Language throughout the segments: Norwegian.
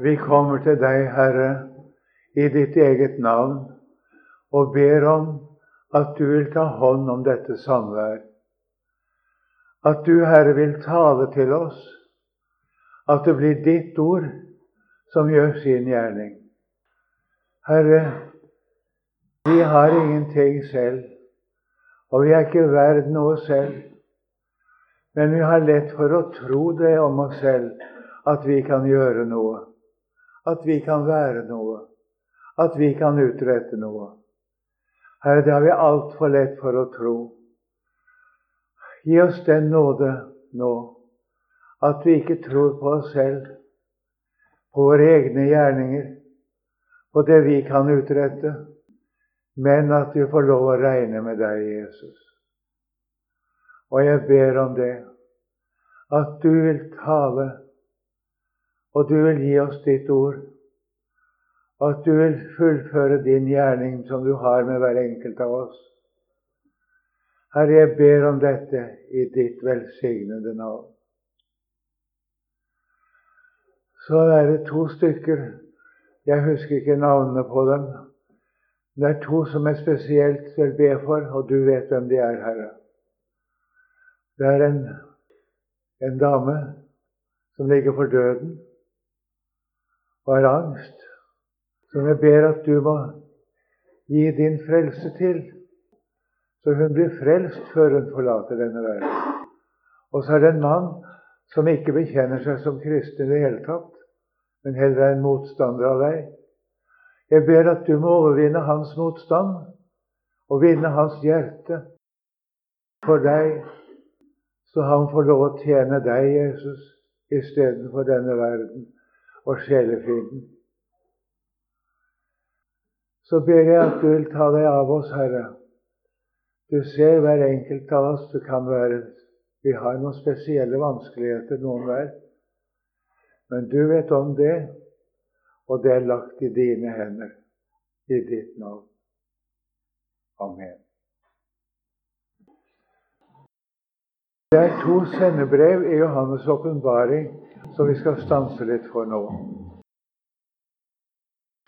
Vi kommer til deg, Herre, i ditt eget navn og ber om at du vil ta hånd om dette samvær. At du, Herre, vil tale til oss. At det blir ditt ord som gjør sin gjerning. Herre, vi har ingenting selv, og vi er ikke verd noe selv. Men vi har lett for å tro det om oss selv, at vi kan gjøre noe, at vi kan være noe, at vi kan utrette noe. Herre, det har vi altfor lett for å tro. Gi oss den nåde nå at vi ikke tror på oss selv, på våre egne gjerninger, på det vi kan utrette, men at vi får lov å regne med deg, Jesus. Og jeg ber om det, at du vil tale, og du vil gi oss ditt ord, og at du vil fullføre din gjerning som du har med hver enkelt av oss. Herre, jeg ber om dette i ditt velsignede navn. Så er det to stykker Jeg husker ikke navnene på dem. Det er to som jeg spesielt vil be for, og du vet hvem de er, Herre. Det er en, en dame som ligger for døden og har angst, som jeg ber at du må gi din frelse til, så hun blir frelst før hun forlater denne verden. Og så er det en mann som ikke bekjenner seg som kristen i det hele tatt, men heller er en motstander av deg. Jeg ber at du må overvinne hans motstand og vinne hans hjerte for deg, så han får lov å tjene deg, Jesus, istedenfor denne verden og sjelefienden. Så ber jeg at du vil ta deg av oss, Herre. Du ser hver enkelt av oss. Det kan være vi har noen spesielle vanskeligheter, noen hver. Men du vet om det, og det er lagt i dine hender, i ditt navn. Amen. Det er to sendebrev i Johannes' åpenbaring som vi skal stanse litt for nå.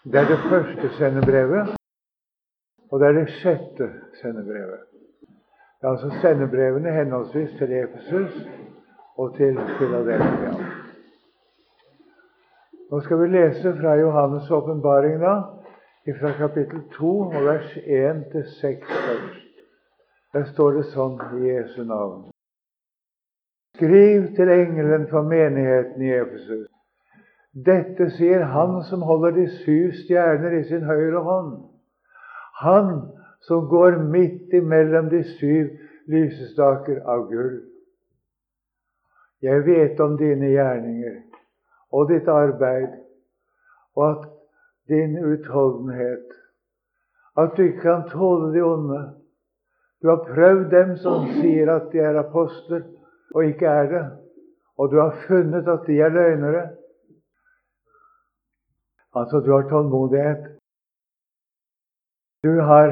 Det er det første sendebrevet, og det er det sjette sendebrevet. Det er altså sendebrevene henholdsvis til Efesus og til Philadelphia. Nå skal vi lese fra Johannes' åpenbaring, da, fra kapittel 2 og vers 1 til 6 først. Der står det sånn i Jesu navn. Skriv til engelen for menigheten i Efesus. Dette sier han som holder de syv stjerner i sin høyre hånd. Han som går midt imellom de syv lysestaker av gull. Jeg vet om dine gjerninger og ditt arbeid, og at din utholdenhet, at du ikke kan tåle de onde. Du har prøvd dem som sier at de er apostler, og ikke er det. Og du har funnet at de er løgnere. Altså, du har tålmodighet. Du har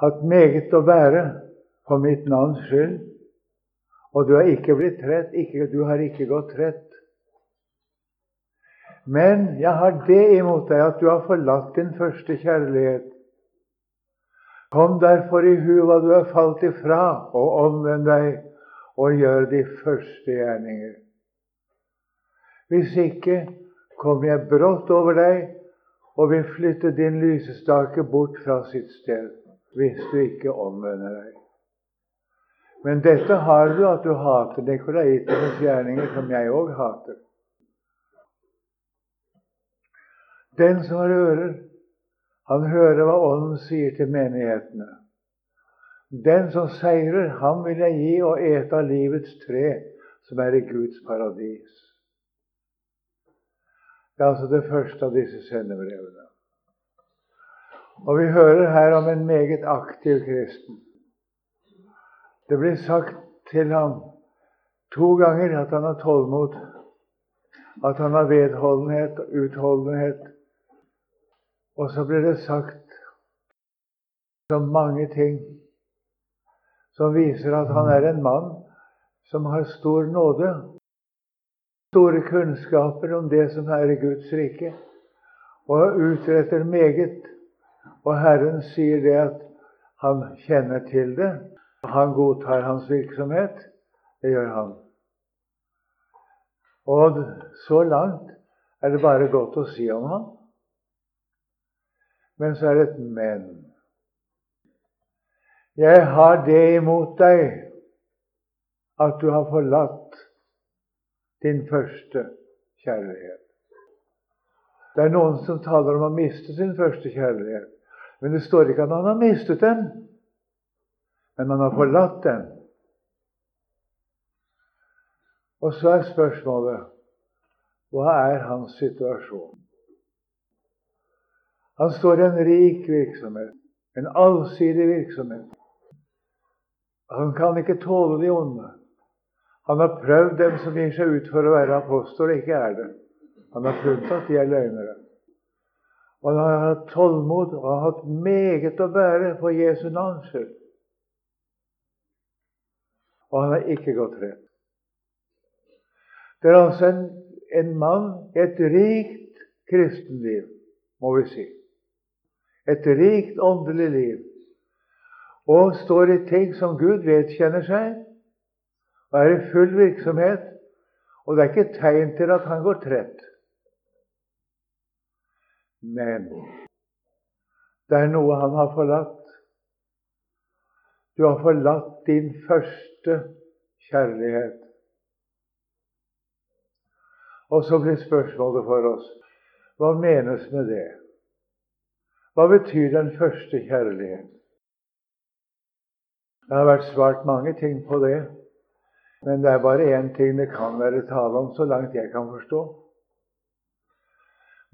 hatt meget å bære for mitt navns skyld. Og du har ikke blitt trett. Ikke, du har ikke gått trett. Men jeg har det imot deg at du har forlatt din første kjærlighet. Kom derfor i hu hva du har falt ifra, og omvend deg og gjør de første gjerninger. Hvis ikke kommer jeg brått over deg og vil flytte din lysestake bort fra sitt sted, hvis du ikke omvender deg. Men dette har du, at du hater nikolaitenes gjerninger, som jeg òg hater. Den som har ører, han hører hva Ånden sier til menighetene. Den som seirer, ham vil jeg gi å ete av livets tre, som er i Guds paradis. Det er altså det første av disse sendebrevene. Og vi hører her om en meget aktiv kristen. Det blir sagt til ham to ganger at han har tålmod, at han har vedholdenhet og utholdenhet. Og så blir det sagt så mange ting som viser at han er en mann som har stor nåde. store kunnskaper om det som er i Guds rike, og utretter meget. Og Herren sier det at han kjenner til det. Han godtar hans virksomhet. Det gjør han. Og så langt er det bare godt å si om ham. Men så er det et men. Jeg har det imot deg at du har forlatt din første kjærlighet. Det er noen som taler om å miste sin første kjærlighet. Men det står ikke at han har mistet den, men han har forlatt den. Og så er spørsmålet hva er hans situasjon? Han står i en rik virksomhet, en allsidig virksomhet. Han kan ikke tåle de onde. Han har prøvd dem som gir seg ut for å være apostoler, ikke er det. Han har funnet at de er løgnere. Og han har hatt tålmod og har hatt meget å bære for Jesu navns skyld. Og han har ikke gått rett. Det er altså en, en mann et rikt kristenliv, må vi si. Et rikt åndelig liv. Og står i ting som Gud vedkjenner seg, og er i full virksomhet. Og det er ikke tegn til at han går trett. Men det er noe han har forlatt. Du har forlatt din første kjærlighet. Og så blir spørsmålet for oss hva menes med det? Hva betyr den første kjærlighet? Det har vært svart mange ting på det, men det er bare én ting det kan være tale om, så langt jeg kan forstå.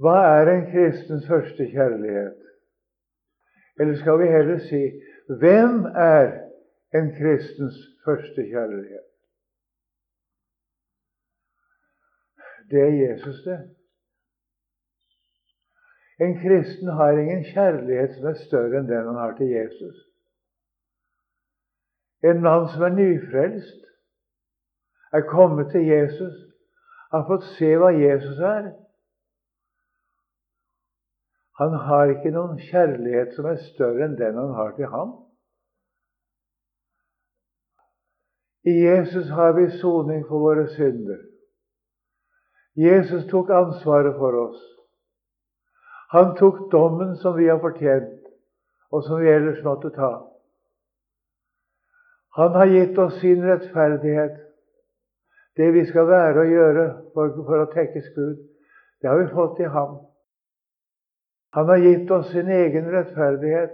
Hva er en kristens første kjærlighet? Eller skal vi heller si hvem er en kristens første kjærlighet? Det er Jesus, det. En kristen har ingen kjærlighet som er større enn den han har til Jesus. En mann som er nyfrelst, er kommet til Jesus, har fått se hva Jesus er, han har ikke noen kjærlighet som er større enn den han har til ham. I Jesus har vi soning for våre synder. Jesus tok ansvaret for oss. Han tok dommen som vi har fortjent, og som vi ellers måtte ta. Han har gitt oss sin rettferdighet. Det vi skal være og gjøre for, for å tekkes Gud, det har vi fått i ham. Han har gitt oss sin egen rettferdighet,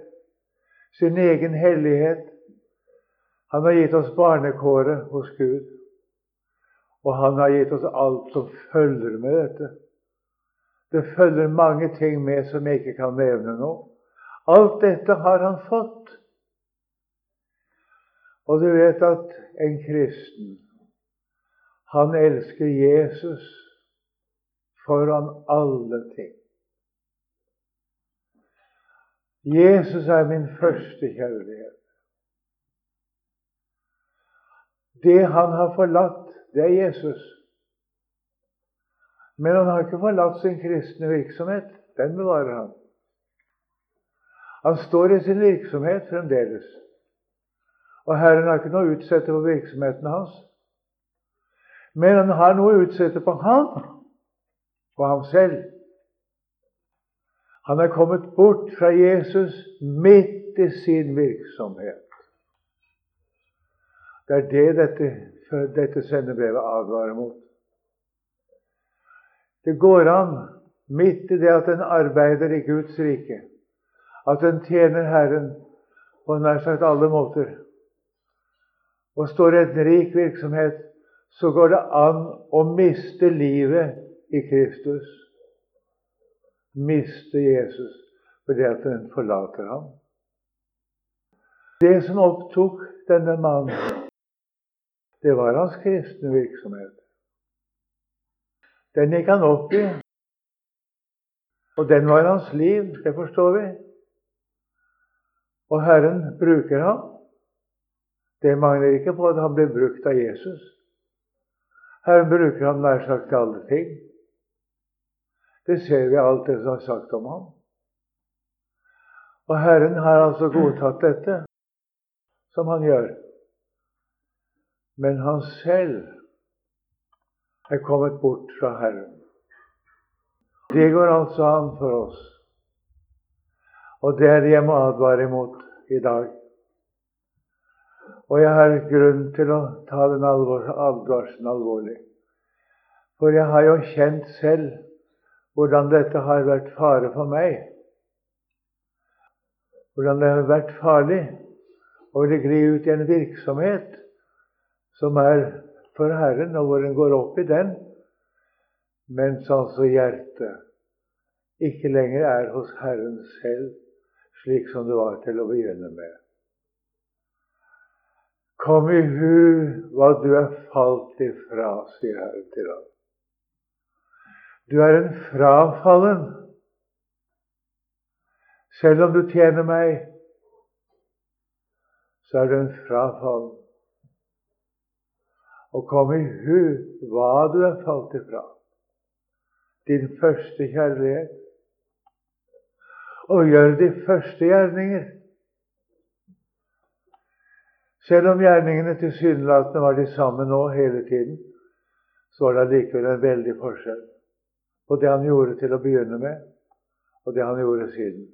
sin egen hellighet. Han har gitt oss barnekåret hos Gud. Og han har gitt oss alt som følger med dette. Det følger mange ting med som jeg ikke kan nevne nå. Alt dette har han fått. Og du vet at en kristen, han elsker Jesus foran alle ting. Jesus er min første kjærlighet. Det han har forlatt, det er Jesus. Men han har ikke forlatt sin kristne virksomhet. Den bevarer han. Han står i sin virksomhet fremdeles. Og Herren har ikke noe å utsette på virksomheten hans. Men han har noe å utsette på ham, på ham selv. Han er kommet bort fra Jesus midt i sin virksomhet. Det er det dette, dette sendebrevet advarer mot. Det går an, midt i det at en arbeider i Guds rike, at en tjener Herren på nær sagt alle måter, og står en rik virksomhet, så går det an å miste livet i Kristus miste Jesus fordi at den forlater ham. Det som opptok denne mannen, det var hans kristne virksomhet. Den gikk han opp i, og den var hans liv. Det forstår vi. Og Herren bruker ham. Det mangler ikke på at han blir brukt av Jesus. Herren bruker ham nær sagt alle ting. Det ser vi alt det som er sagt om ham. Og Herren har altså godtatt dette, som han gjør. Men han selv er kommet bort fra Herren. Det går altså an for oss. Og det er det jeg må advare imot i dag. Og jeg har grunn til å ta den advarselen alvorlig. For jeg har jo kjent selv hvordan dette har vært fare for meg. Hvordan det har vært farlig å ville gli ut i en virksomhet som er for Herren, og hvor en går opp i den, mens altså hjertet ikke lenger er hos Herren selv, slik som det var til å begynne med. Kom i hu hva du er falt ifra, sier Herren til ham. Du er en frafallen. Selv om du tjener meg, så er du en frafallen. Og kom i hu hva du er falt ifra. Din første kjærlighet. Og gjør de første gjerninger. Selv om gjerningene tilsynelatende var de samme nå hele tiden, så var det allikevel en veldig forskjell på det han gjorde til å begynne med, og det han gjorde siden.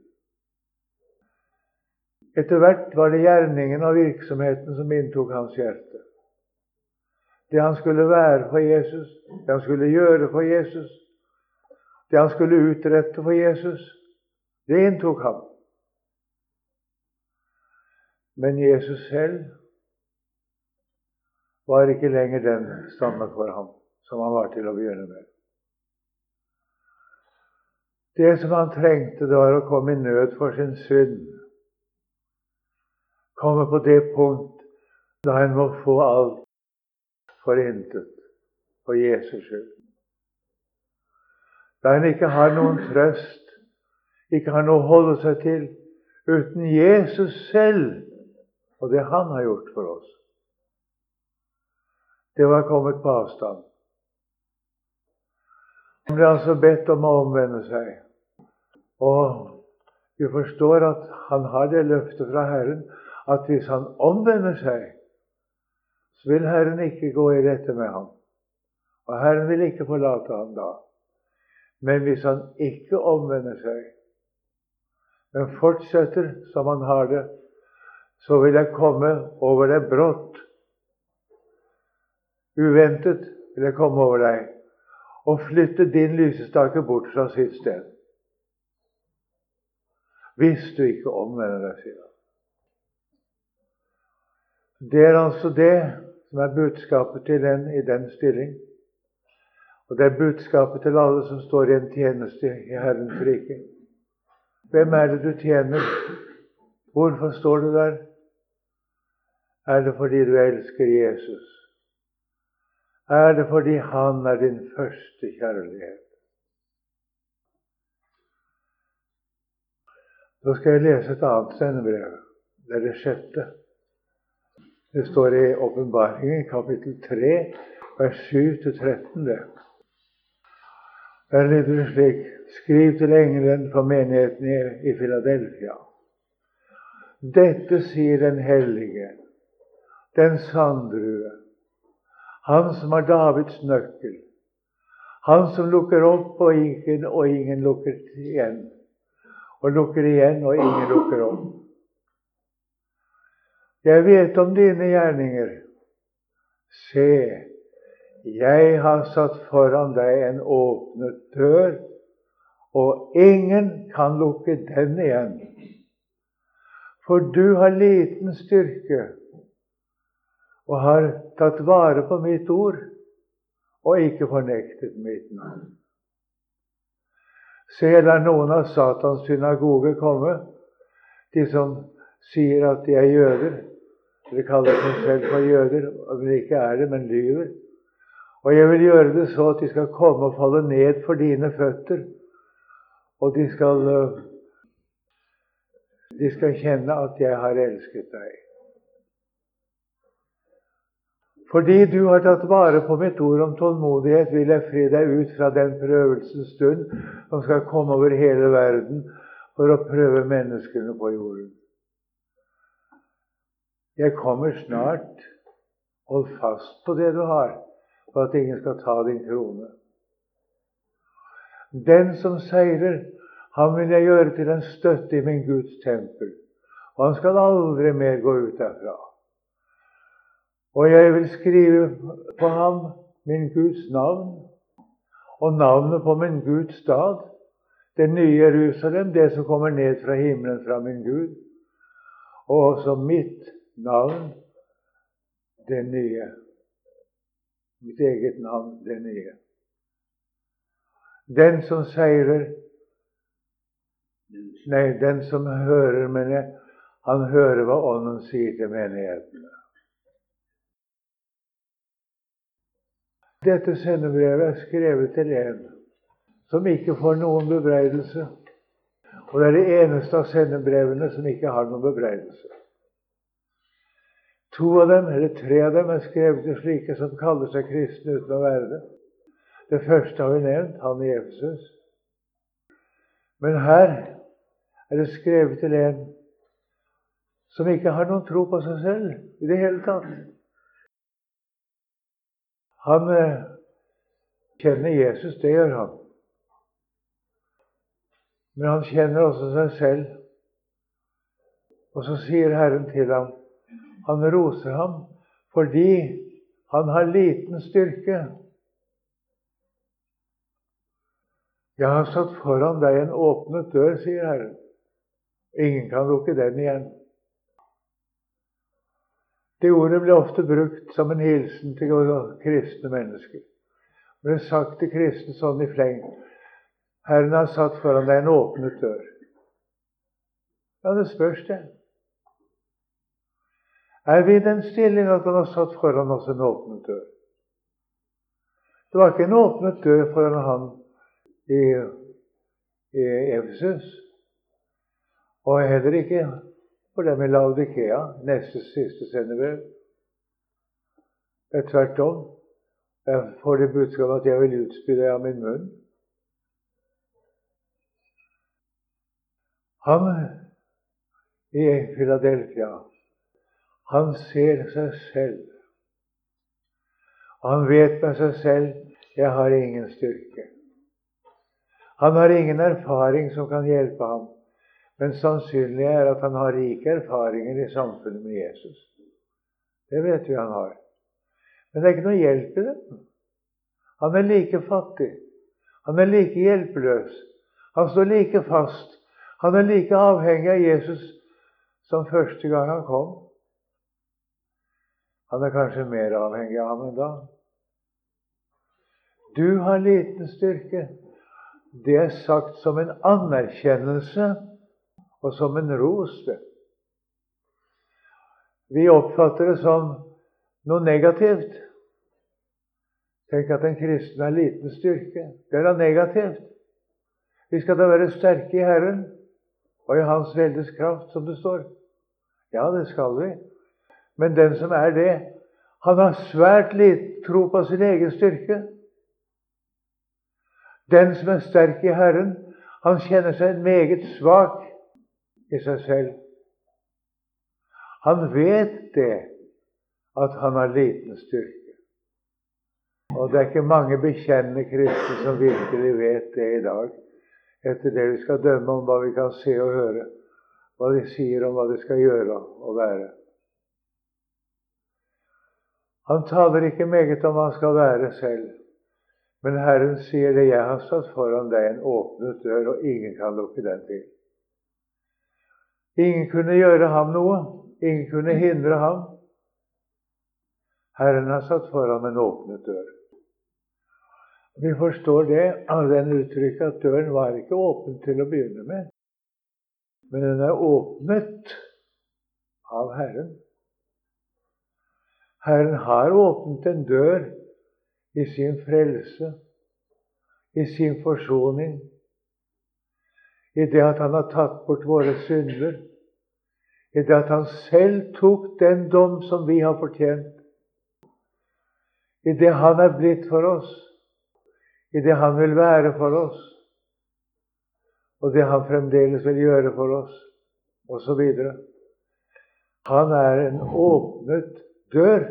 Etter hvert var det gjerningen og virksomheten som inntok hans hjerte. Det han skulle være for Jesus, det han skulle gjøre for Jesus, det han skulle utrette for Jesus, det inntok ham. Men Jesus selv var ikke lenger den samme for ham som han var til å begynne med. Det som han trengte, det var å komme i nød for sin synd. Komme på det punkt da han må få alt for intet for Jesus skyld. Da han ikke har noen trøst, ikke har noe å holde seg til uten Jesus selv og det han har gjort for oss. Det var kommet på avstand. Han ble altså bedt om å omvende seg. Og vi forstår at han har det løftet fra Herren at hvis han omvender seg, så vil Herren ikke gå i rette med ham. Og Herren vil ikke forlate ham da. Men hvis han ikke omvender seg, men fortsetter som han har det, så vil jeg komme over deg brått Uventet vil jeg komme over deg og flytte din lysestake bort fra sitt sted. Hvis du ikke omvender deg, sier han. Det er altså det som er budskapet til den i den stilling. Og det er budskapet til alle som står i en tjeneste i Herrens rike. Hvem er det du tjener? Hvorfor står du der? Er det fordi du elsker Jesus? Er det fordi Han er din første kjærlighet. Nå skal jeg lese et annet sendebrev. Det er det sjette. Det står i Åpenbaringen, kapittel 3, vers 7-13. det. Der lyder det slik Skriv til engelen for menigheten i Filadelfia. Dette sier den hellige, den sanndrue, han som har Davids nøkkel. Han som lukker opp, og ingen, og ingen lukker igjen. Og lukker igjen, og ingen lukker opp. Jeg vet om dine gjerninger. Se, jeg har satt foran deg en åpnet dør, og ingen kan lukke den igjen. For du har liten styrke og har tatt vare på mitt ord og ikke fornektet mitt navn. Se, er noen av Satans synagoge komme, de som sier at de er jøder. De kaller seg selv for jøder, men ikke er det, men lyver. Og jeg vil gjøre det så at de skal komme og falle ned for dine føtter, og de skal, de skal kjenne at jeg har elsket deg. Fordi du har tatt vare på mitt ord om tålmodighet, vil jeg fri deg ut fra den prøvelsens stund som skal komme over hele verden for å prøve menneskene på jorden. Jeg kommer snart. Hold fast på det du har, for at ingen skal ta din krone. Den som seirer, han vil jeg gjøre til en støtte i min Guds tempel, og han skal aldri mer gå ut derfra. Og jeg vil skrive på ham min Guds navn og navnet på min Guds stad, det nye Jerusalem, det som kommer ned fra himmelen fra min Gud, og også mitt navn, det nye. Mitt eget navn, det nye. Den som seirer Nei, den som hører, mener jeg, han hører hva Ånden sier til menighetene. Dette sendebrevet er skrevet til en som ikke får noen bebreidelse. Og det er det eneste av sendebrevene som ikke har noen bebreidelse. To av dem, eller tre av dem, er skrevet til slike som kaller seg kristne uten å være det. Det første har vi nevnt, han i Efesus. Men her er det skrevet til en som ikke har noen tro på seg selv i det hele tatt. Han eh, kjenner Jesus, det gjør han. Men han kjenner også seg selv. Og så sier Herren til ham Han roser ham fordi han har liten styrke. Jeg har satt foran deg en åpnet dør, sier Herren. Ingen kan lukke den igjen. Det ordet ble ofte brukt som en hilsen til kristne mennesker. Det ble sagt til kristne sånn i fleng Herren har satt foran deg en åpnet dør. Ja, det spørs, det. Er vi i den stilling at han har satt foran oss en åpnet dør? Det var ikke en åpnet dør foran han i, i Efesus, og heller ikke for dem i Laudikea, neste siste sendebrev. Det er tvert om. Jeg får det budskapet at jeg vil utspy deg av min munn. Han i Philadelphia, han ser seg selv. Han vet med seg selv 'jeg har ingen styrke'. Han har ingen erfaring som kan hjelpe ham. Men sannsynlig er at han har rike erfaringer i samfunnet med Jesus. Det vet vi han har. Men det er ikke noe hjelp i det. Han er like fattig. Han er like hjelpeløs. Han står like fast. Han er like avhengig av Jesus som første gang han kom. Han er kanskje mer avhengig av ham enn da. Du har liten styrke. Det er sagt som en anerkjennelse og som en ros. Vi oppfatter det som noe negativt. Tenk at en kristen har liten styrke. Det er da negativt. Vi skal da være sterke i Herren og i Hans veldes kraft, som det står. Ja, det skal vi. Men den som er det, han har svært liten tro på sin egen styrke. Den som er sterk i Herren, han kjenner seg meget svak i seg selv. Han vet det, at han har liten styrke. Og det er ikke mange bekjennende kristne som virkelig vet det i dag, etter det vi skal dømme om hva vi kan se og høre, hva de sier om hva de skal gjøre og være. Han taler ikke meget om hva han skal være selv, men Herren sier det, 'Jeg har satt foran deg en åpnet dør, og ingen kan lukke den til'. Ingen kunne gjøre ham noe. Ingen kunne hindre ham. Herren har satt foran en åpnet dør. Vi forstår det av den uttrykket at døren var ikke åpen til å begynne med, men den er åpnet av Herren. Herren har åpnet en dør i sin frelse, i sin forsoning, i det at han har tatt bort våre synder, det at han selv tok den dom som vi har fortjent. i det Han er blitt for oss, i det Han vil være for oss, og det Han fremdeles vil gjøre for oss, osv. Han er en åpnet dør.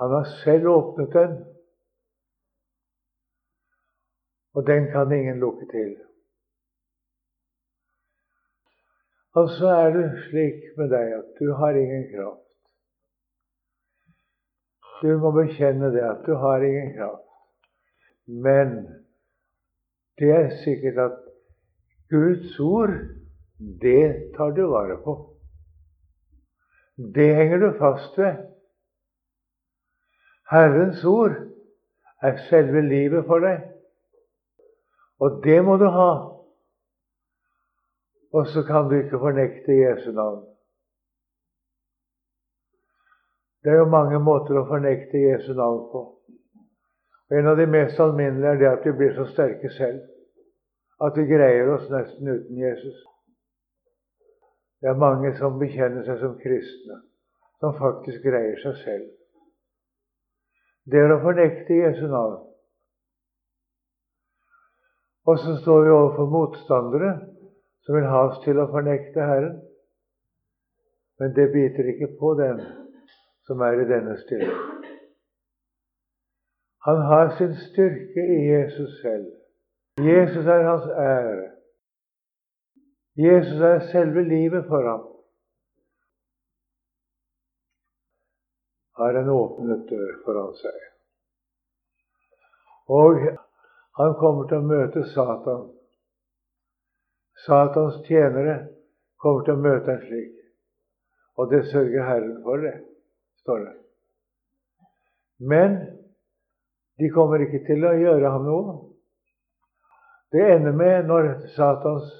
Han har selv åpnet den, og den kan ingen lukke til. Og så er det slik med deg at du har ingen kraft. Du må bekjenne det at du har ingen kraft. Men det er sikkert at Guds ord, det tar du vare på. Det henger du fast ved. Herrens ord er selve livet for deg. Og det må du ha. Og så kan du ikke fornekte Jesu navn. Det er jo mange måter å fornekte Jesu navn på. Og En av de mest alminnelige er det at vi blir så sterke selv at vi greier oss nesten uten Jesus. Det er mange som bekjenner seg som kristne, som faktisk greier seg selv. Det er å fornekte Jesu navn. Og så står vi overfor motstandere som vil ha oss til å fornekte Herren. Men det biter ikke på den som er i denne stilling. Han har sin styrke i Jesus selv. Jesus er hans ære. Jesus er selve livet for ham. Har en åpnet dør foran seg. Og han kommer til å møte Satan Satans tjenere kommer til å møte en slik. Og det sørger Herren for, det, står det. Men de kommer ikke til å gjøre ham noe. Det ender med, når Satans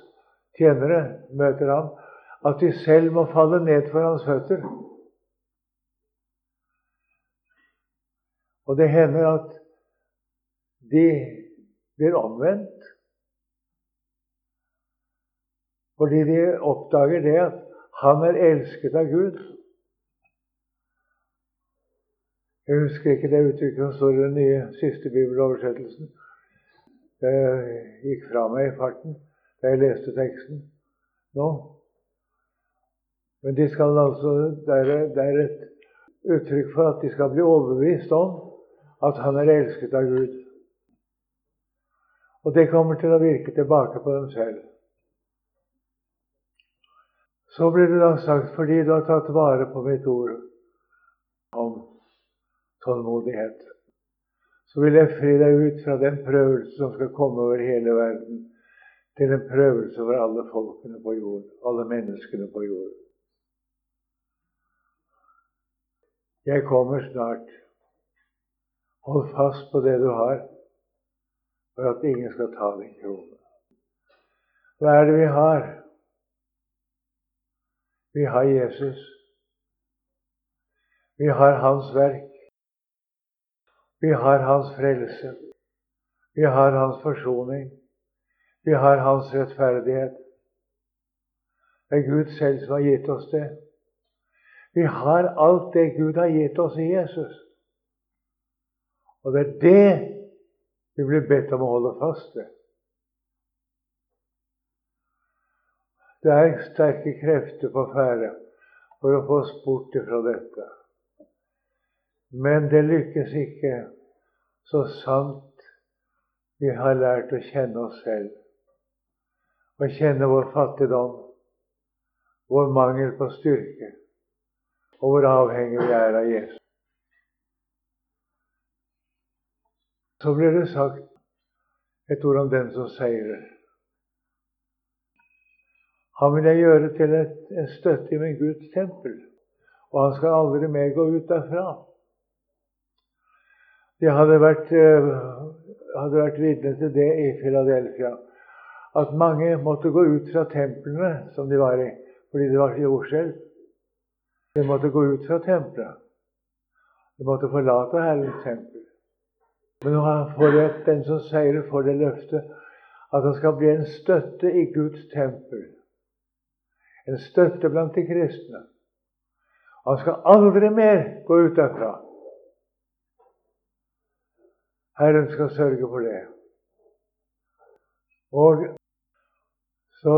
tjenere møter ham, at de selv må falle ned for hans føtter. Og det hender at de blir omvendt Fordi de oppdager det at han er elsket av Gud. Jeg husker ikke det uttrykket som står i den nye siste bibeloversettelsen. Det gikk fra meg i farten da jeg leste teksten nå. Men de skal altså, det er, det er et uttrykk for at de skal bli overbevist om at han er elsket av Gud. Og det kommer til å virke tilbake på dem selv. Så blir det da sagt fordi du har tatt vare på mitt ord om tålmodighet, så vil jeg fri deg ut fra den prøvelse som skal komme over hele verden, til en prøvelse for alle folkene på jord, alle menneskene på jord. Jeg kommer snart. Hold fast på det du har, for at ingen skal ta din krone. Hva er det vi har? Vi har Jesus. Vi har Hans verk. Vi har Hans frelse. Vi har Hans forsoning. Vi har Hans rettferdighet. Det er Gud selv som har gitt oss det. Vi har alt det Gud har gitt oss i Jesus. Og det er det vi blir bedt om å holde fast ved. Det er sterke krefter på ferde for å få oss bort fra dette. Men det lykkes ikke så sant vi har lært å kjenne oss selv. Å kjenne vår fattigdom, vår mangel på styrke, og hvor avhengig vi er av Jesus. Så blir det sagt et ord om den som seirer. Han vil jeg gjøre til et, en støtte i min Guds tempel, og han skal aldri mer gå ut derfra. De hadde vært, uh, hadde vært vitne til det i Philadelphia. at mange måtte gå ut fra templene som de var i, fordi det var jordskjelv. De måtte gå ut fra tempelet. De måtte forlate Herrens tempel. Men nå får det, den som seirer, får det løftet at han skal bli en støtte i Guds tempel en støtte blant de kristne. Han skal aldri mer gå ut derfra. Herren skal sørge for det. Og så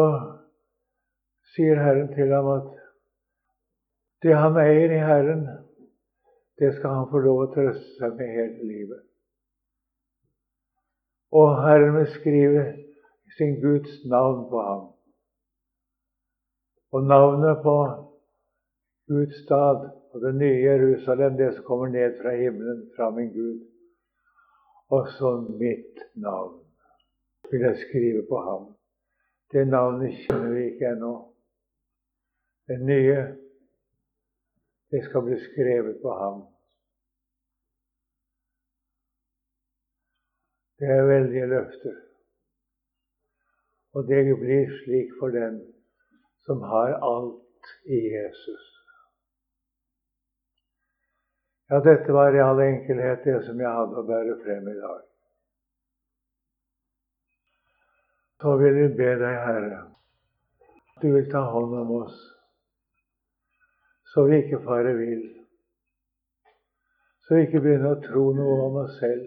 sier Herren til ham at det han eier i Herren, det skal han få lov å trøste seg med hele livet. Og Herren vil skrive sin Guds navn på ham. Og navnet på Guds stad og det nye Jerusalem, det som kommer ned fra himmelen, fra min Gud. Også mitt navn vil jeg skrive på ham. Det navnet kjenner vi ikke ennå. Det nye, det skal bli skrevet på ham. Det er veldige løfter. Og det blir slik for den som har alt i Jesus. Ja, dette var i all enkelhet det som jeg hadde å bære frem i dag. Så vil vi be deg, Herre, at du vil ta hånd om oss så vi ikke farer vill. Så vi ikke begynner å tro noe om oss selv.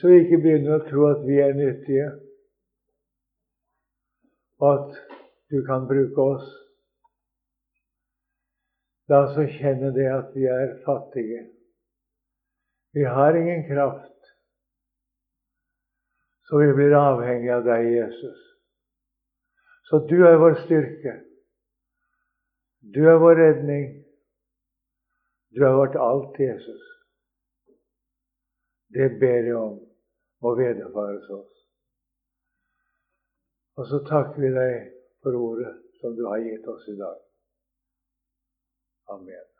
Så vi ikke begynner å tro at vi er nyttige, og at du kan bruke oss. La oss kjenne det at vi er fattige. Vi har ingen kraft, så vi blir avhengig av deg, Jesus. Så du er vår styrke. Du er vår redning. Du er vårt alt, Jesus. Det ber jeg om må vederfares oss. Og så takker vi deg for ordet som du har gitt oss i dag. Amen.